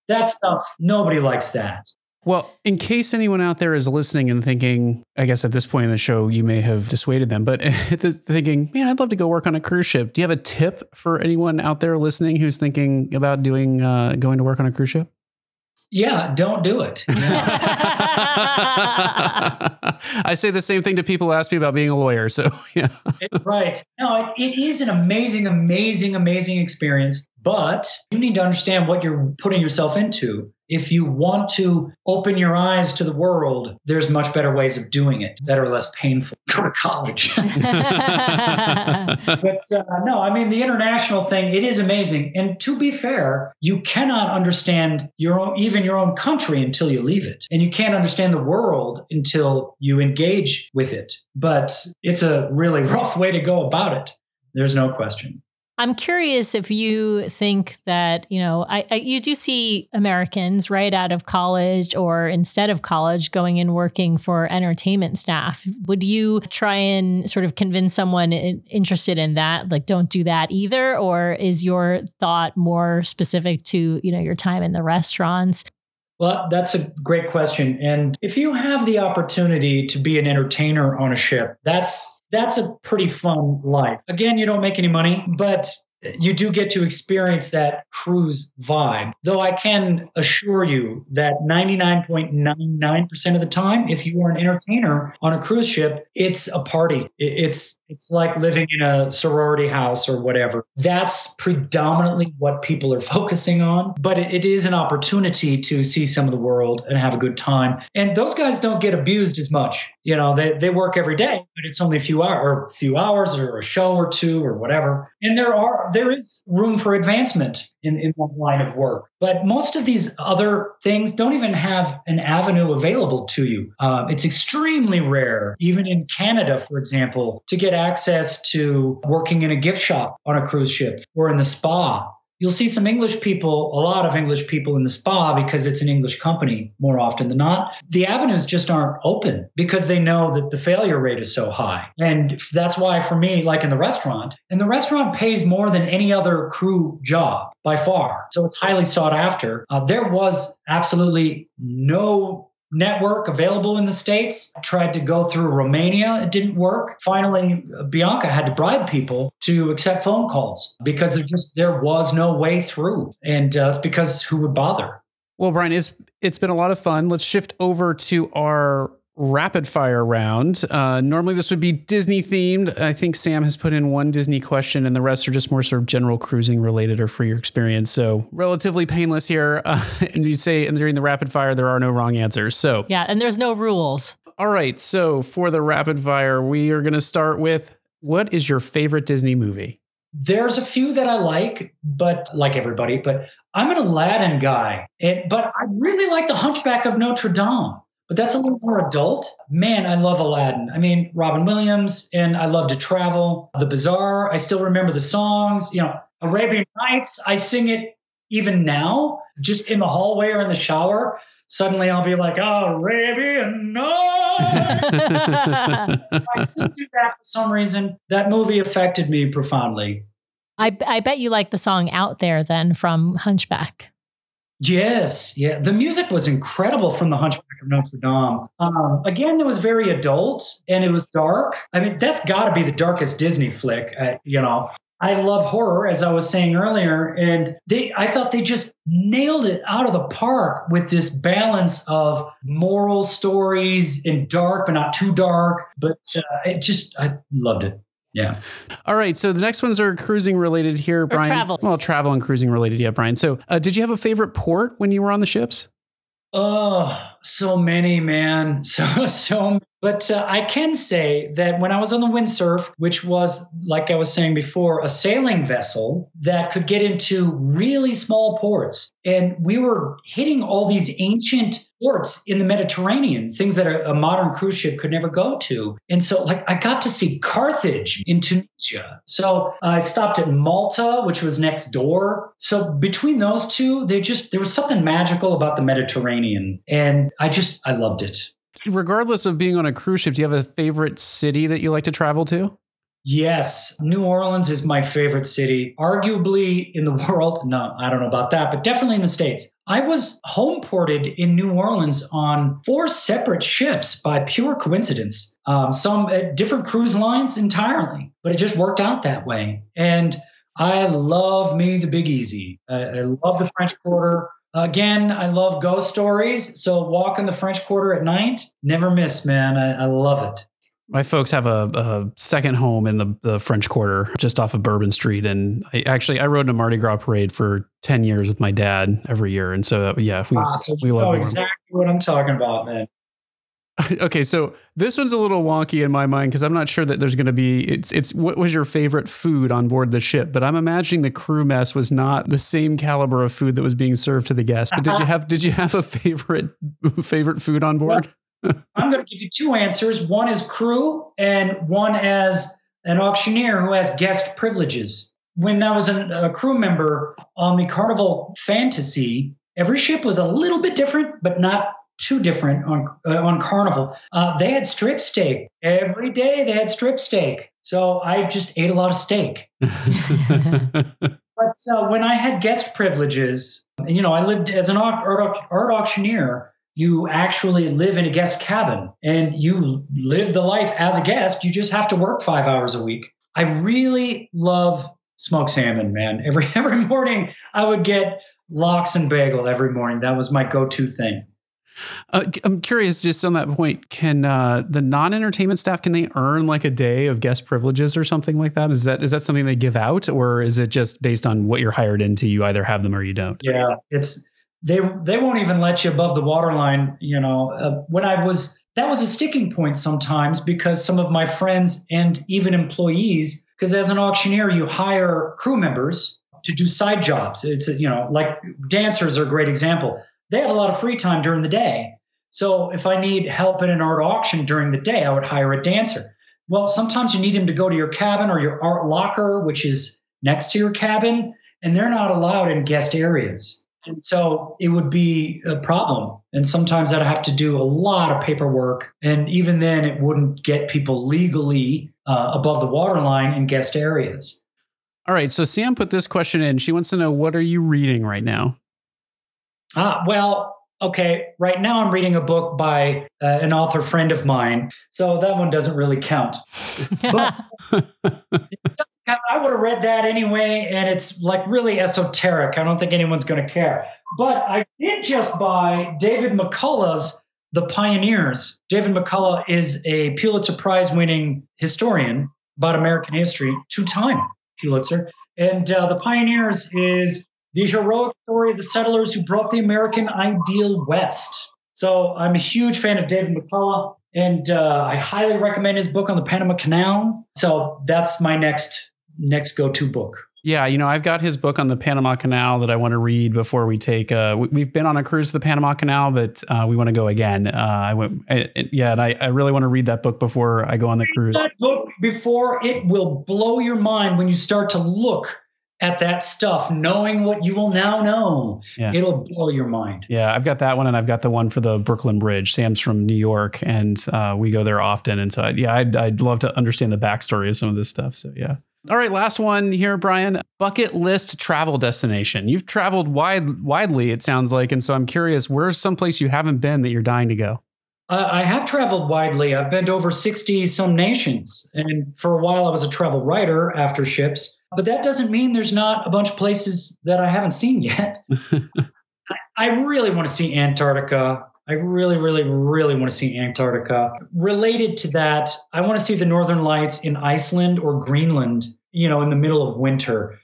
that stuff, nobody likes that. Well, in case anyone out there is listening and thinking, I guess at this point in the show, you may have dissuaded them, but thinking, man, I'd love to go work on a cruise ship. Do you have a tip for anyone out there listening who's thinking about doing uh, going to work on a cruise ship? Yeah, don't do it. I say the same thing to people who ask me about being a lawyer. So, yeah. right. No, it, it is an amazing, amazing, amazing experience. But you need to understand what you're putting yourself into. If you want to open your eyes to the world, there's much better ways of doing it that are less painful. Go to college. but uh, no, I mean, the international thing, it is amazing. And to be fair, you cannot understand your own, even your own country until you leave it. And you can't understand the world until you engage with it. But it's a really rough way to go about it. There's no question. I'm curious if you think that, you know, I, I, you do see Americans right out of college or instead of college going and working for entertainment staff. Would you try and sort of convince someone interested in that, like, don't do that either? Or is your thought more specific to, you know, your time in the restaurants? Well, that's a great question. And if you have the opportunity to be an entertainer on a ship, that's that's a pretty fun life. Again, you don't make any money, but you do get to experience that cruise vibe. Though I can assure you that 99.99% of the time, if you are an entertainer on a cruise ship, it's a party. It's it's like living in a sorority house or whatever. That's predominantly what people are focusing on, but it, is an opportunity to see some of the world and have a good time. And those guys don't get abused as much. You know, they, they work every day, but it's only a few hours or a few hours or a show or two or whatever. And there are there is room for advancement in, in that line of work. But most of these other things don't even have an avenue available to you. Um, it's extremely rare, even in Canada, for example, to get access to working in a gift shop on a cruise ship or in the spa You'll see some English people, a lot of English people in the spa because it's an English company more often than not. The avenues just aren't open because they know that the failure rate is so high. And that's why, for me, like in the restaurant, and the restaurant pays more than any other crew job by far. So it's highly sought after. Uh, there was absolutely no network available in the States. I tried to go through Romania, it didn't work. Finally, Bianca had to bribe people to accept phone calls because there just there was no way through. And uh, it's because who would bother? Well, Brian, it's it's been a lot of fun. Let's shift over to our rapid fire round. Uh, normally, this would be Disney themed. I think Sam has put in one Disney question, and the rest are just more sort of general cruising related or for your experience. So, relatively painless here. Uh, and you say and during the rapid fire, there are no wrong answers. So, yeah, and there's no rules. All right. So, for the rapid fire, we are going to start with what is your favorite Disney movie? There's a few that I like, but like everybody, but I'm an Aladdin guy. It, but I really like The Hunchback of Notre Dame but that's a little more adult. Man, I love Aladdin. I mean, Robin Williams, and I love to travel. The Bazaar, I still remember the songs. You know, Arabian Nights, I sing it even now, just in the hallway or in the shower. Suddenly I'll be like, oh, Arabian Nights. I still do that for some reason. That movie affected me profoundly. I, I bet you like the song Out There then from Hunchback. Yes, yeah. The music was incredible from The Hunchback of Notre Dame. Um, again, it was very adult and it was dark. I mean, that's got to be the darkest Disney flick, uh, you know. I love horror, as I was saying earlier, and they I thought they just nailed it out of the park with this balance of moral stories and dark, but not too dark. But uh, it just I loved it. Yeah. All right. So the next ones are cruising related here, or Brian. Travel. Well, travel and cruising related. Yeah, Brian. So uh, did you have a favorite port when you were on the ships? Oh, so many, man. So, so but uh, I can say that when I was on the windsurf, which was, like I was saying before, a sailing vessel that could get into really small ports, and we were hitting all these ancient ports in the Mediterranean, things that a, a modern cruise ship could never go to. And so, like, I got to see Carthage in Tunisia. So uh, I stopped at Malta, which was next door. So between those two, they just, there was something magical about the Mediterranean. And I just, I loved it regardless of being on a cruise ship, do you have a favorite city that you like to travel to? Yes, New Orleans is my favorite city, arguably in the world. No, I don't know about that, but definitely in the States. I was home ported in New Orleans on four separate ships by pure coincidence, um, some at different cruise lines entirely, but it just worked out that way. And I love me the Big Easy. I, I love the French Quarter. Again, I love ghost stories. So walk in the French Quarter at night, never miss, man. I, I love it. My folks have a, a, second home in the, the French Quarter, just off of Bourbon Street, and I actually I rode in a Mardi Gras parade for ten years with my dad every year, and so yeah, we, ah, so we love exactly what I'm talking about, man. okay, so this one's a little wonky in my mind because I'm not sure that there's going to be. It's it's what was your favorite food on board the ship? But I'm imagining the crew mess was not the same caliber of food that was being served to the guests. But did you have did you have a favorite favorite food on board? I'm going to give you two answers. One is crew, and one as an auctioneer who has guest privileges. When I was a, a crew member on the Carnival Fantasy, every ship was a little bit different, but not too different on uh, on Carnival. Uh, they had strip steak every day. They had strip steak, so I just ate a lot of steak. but uh, when I had guest privileges, you know, I lived as an art, art, art auctioneer. You actually live in a guest cabin, and you live the life as a guest. You just have to work five hours a week. I really love smoked salmon, man. Every every morning, I would get lox and bagel every morning. That was my go-to thing. Uh, I'm curious, just on that point, can uh, the non-entertainment staff can they earn like a day of guest privileges or something like that? Is that is that something they give out, or is it just based on what you're hired into? You either have them or you don't. Yeah, it's they they won't even let you above the waterline. You know, uh, when I was that was a sticking point sometimes because some of my friends and even employees, because as an auctioneer you hire crew members to do side jobs. It's you know like dancers are a great example they have a lot of free time during the day. So if I need help in an art auction during the day, I would hire a dancer. Well, sometimes you need him to go to your cabin or your art locker, which is next to your cabin. and they're not allowed in guest areas. And so it would be a problem. And sometimes I'd have to do a lot of paperwork. And even then, it wouldn't get people legally uh, above the waterline in guest areas. All right. So Sam put this question in. She wants to know what are you reading right now? Ah, well, okay. Right now, I'm reading a book by uh, an author friend of mine. So that one doesn't really count. But I would have read that anyway, and it's like really esoteric. I don't think anyone's going to care. But I did just buy David McCullough's The Pioneers. David McCullough is a Pulitzer Prize winning historian about American history, two time Pulitzer. And uh, The Pioneers is the heroic story of the settlers who brought the American ideal west. So I'm a huge fan of David McCullough, and uh, I highly recommend his book on the Panama Canal. So that's my next next go to book. Yeah, you know, I've got his book on the Panama Canal that I want to read before we take. Uh, we've been on a cruise to the Panama Canal, but uh, we want to go again. Uh, I went, I, yeah, and I, I really want to read that book before I go on the cruise. That book before it will blow your mind when you start to look at that stuff, knowing what you will now know. Yeah. It'll blow your mind. Yeah, I've got that one, and I've got the one for the Brooklyn Bridge. Sam's from New York, and uh, we go there often. And so, yeah, I'd, I'd love to understand the backstory of some of this stuff. So, yeah. All right, last one here, Brian. Bucket list travel destination. You've traveled wide, widely, it sounds like, and so I'm curious, where's someplace you haven't been that you're dying to go? Uh, I have traveled widely. I've been to over 60 some nations, and for a while I was a travel writer after ships. But that doesn't mean there's not a bunch of places that I haven't seen yet. I really want to see Antarctica. I really, really, really want to see Antarctica. Related to that, I want to see the Northern Lights in Iceland or Greenland, you know, in the middle of winter,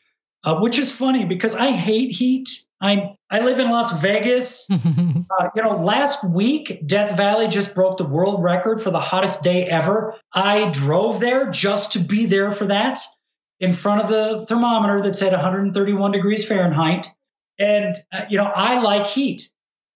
uh, which is funny because I hate heat. I I live in Las Vegas. uh, you know, last week Death Valley just broke the world record for the hottest day ever. I drove there just to be there for that, in front of the thermometer that said 131 degrees Fahrenheit. And uh, you know, I like heat,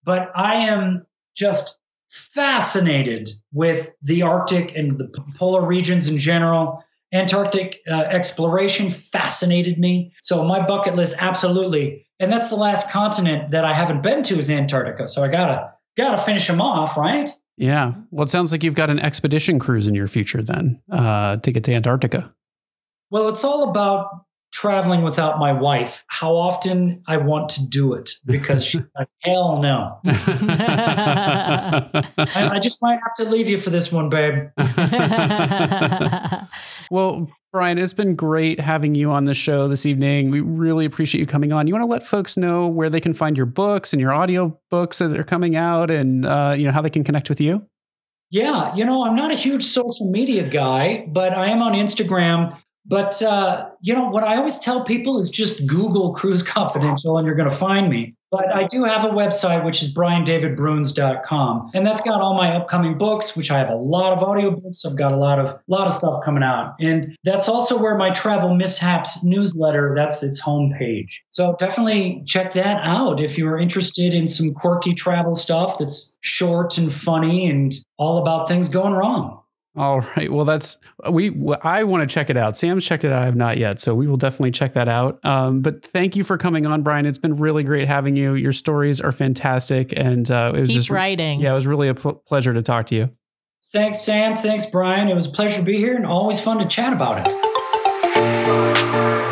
but I am just fascinated with the Arctic and the polar regions in general. Antarctic uh, exploration fascinated me. So my bucket list, absolutely, and that's the last continent that I haven't been to is Antarctica. So I gotta gotta finish them off, right? Yeah. Well, it sounds like you've got an expedition cruise in your future then uh, to get to Antarctica. Well, it's all about traveling without my wife, how often I want to do it because she's like, hell no. I, I, just might have to leave you for this one, babe. well, Brian, it's been great having you on the show this evening. We really appreciate you coming on. You want to let folks know where they can find your books and your audio books that are coming out and uh, you know how they can connect with you? Yeah, you know, I'm not a huge social media guy, but I am on Instagram but uh, you know what I always tell people is just Google Cruise Confidential and you're going to find me. But I do have a website which is briandavidbruns.com, and that's got all my upcoming books, which I have a lot of audiobooks. I've got a lot of lot of stuff coming out, and that's also where my travel mishaps newsletter. That's its homepage. So definitely check that out if you're interested in some quirky travel stuff that's short and funny and all about things going wrong. All right. Well, that's we. I want to check it out. Sam's checked it out. I have not yet, so we will definitely check that out. Um, but thank you for coming on, Brian. It's been really great having you. Your stories are fantastic, and uh, it was Keep just writing. Yeah, it was really a pl- pleasure to talk to you. Thanks, Sam. Thanks, Brian. It was a pleasure to be here, and always fun to chat about it.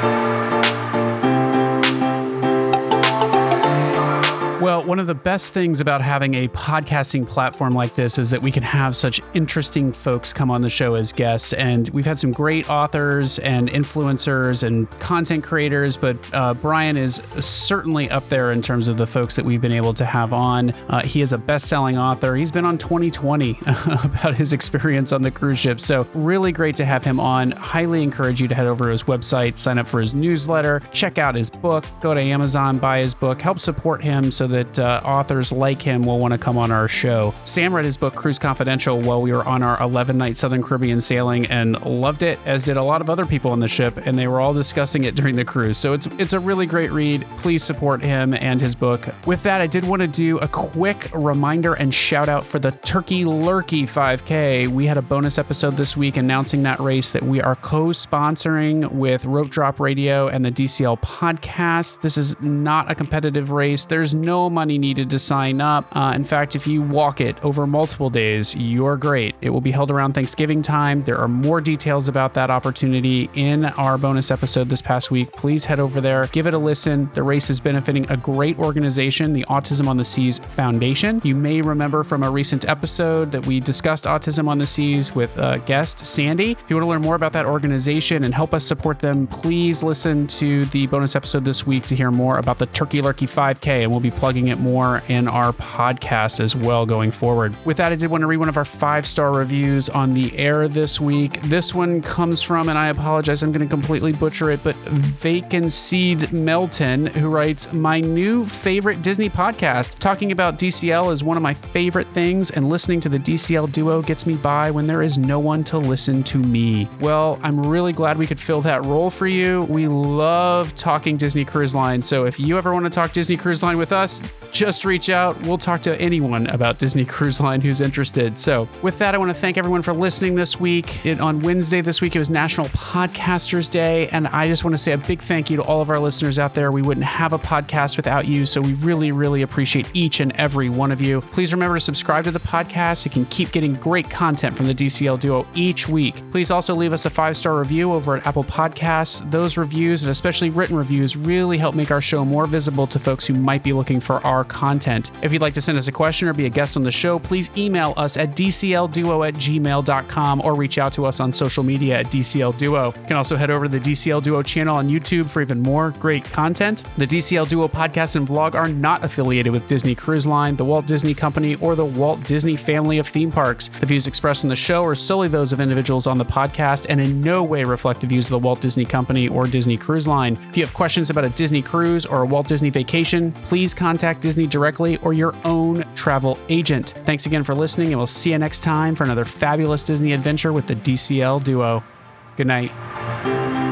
Well, one of the best things about having a podcasting platform like this is that we can have such interesting folks come on the show as guests. And we've had some great authors and influencers and content creators, but uh, Brian is certainly up there in terms of the folks that we've been able to have on. Uh, he is a best selling author. He's been on 20/20 about his experience on the cruise ship. So, really great to have him on. Highly encourage you to head over to his website, sign up for his newsletter, check out his book, go to Amazon, buy his book, help support him so that that uh, authors like him will want to come on our show. Sam read his book Cruise Confidential while we were on our 11 night Southern Caribbean sailing and loved it, as did a lot of other people on the ship, and they were all discussing it during the cruise. So it's it's a really great read. Please support him and his book. With that, I did want to do a quick reminder and shout out for the Turkey Lurkey 5K. We had a bonus episode this week announcing that race that we are co-sponsoring with Rope Drop Radio and the DCL podcast. This is not a competitive race. There's no money needed to sign up. Uh, in fact, if you walk it over multiple days, you're great. It will be held around Thanksgiving time. There are more details about that opportunity in our bonus episode this past week. Please head over there, give it a listen. The race is benefiting a great organization, the Autism on the Seas Foundation. You may remember from a recent episode that we discussed Autism on the Seas with uh, guest Sandy. If you want to learn more about that organization and help us support them, please listen to the bonus episode this week to hear more about the Turkey Lurkey 5K, and we'll be plugging it more in our podcast as well going forward. With that, I did want to read one of our five star reviews on the air this week. This one comes from, and I apologize, I'm going to completely butcher it, but Vacanseed Melton, who writes, My new favorite Disney podcast. Talking about DCL is one of my favorite things, and listening to the DCL duo gets me by when there is no one to listen to me. Well, I'm really glad we could fill that role for you. We love talking Disney Cruise Line, so if you ever want to talk Disney Cruise Line with us, listen just reach out. We'll talk to anyone about Disney Cruise Line who's interested. So, with that, I want to thank everyone for listening this week. It, on Wednesday this week, it was National Podcasters Day, and I just want to say a big thank you to all of our listeners out there. We wouldn't have a podcast without you, so we really, really appreciate each and every one of you. Please remember to subscribe to the podcast. You can keep getting great content from the DCL Duo each week. Please also leave us a five star review over at Apple Podcasts. Those reviews, and especially written reviews, really help make our show more visible to folks who might be looking for our content. If you'd like to send us a question or be a guest on the show, please email us at dclduo at gmail.com or reach out to us on social media at dclduo. You can also head over to the DCL Duo channel on YouTube for even more great content. The DCL Duo podcast and vlog are not affiliated with Disney Cruise Line, the Walt Disney Company, or the Walt Disney family of theme parks. The views expressed in the show are solely those of individuals on the podcast and in no way reflect the views of the Walt Disney Company or Disney Cruise Line. If you have questions about a Disney cruise or a Walt Disney vacation, please contact Disney directly or your own travel agent. Thanks again for listening, and we'll see you next time for another fabulous Disney adventure with the DCL Duo. Good night.